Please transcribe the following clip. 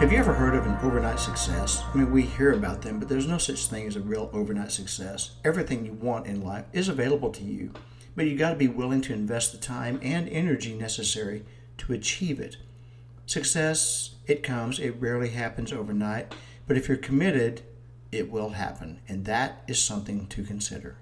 Have you ever heard of an overnight success? I mean, we hear about them, but there's no such thing as a real overnight success. Everything you want in life is available to you, but you got to be willing to invest the time and energy necessary to achieve it. Success, it comes, it rarely happens overnight, but if you're committed, it will happen, and that is something to consider.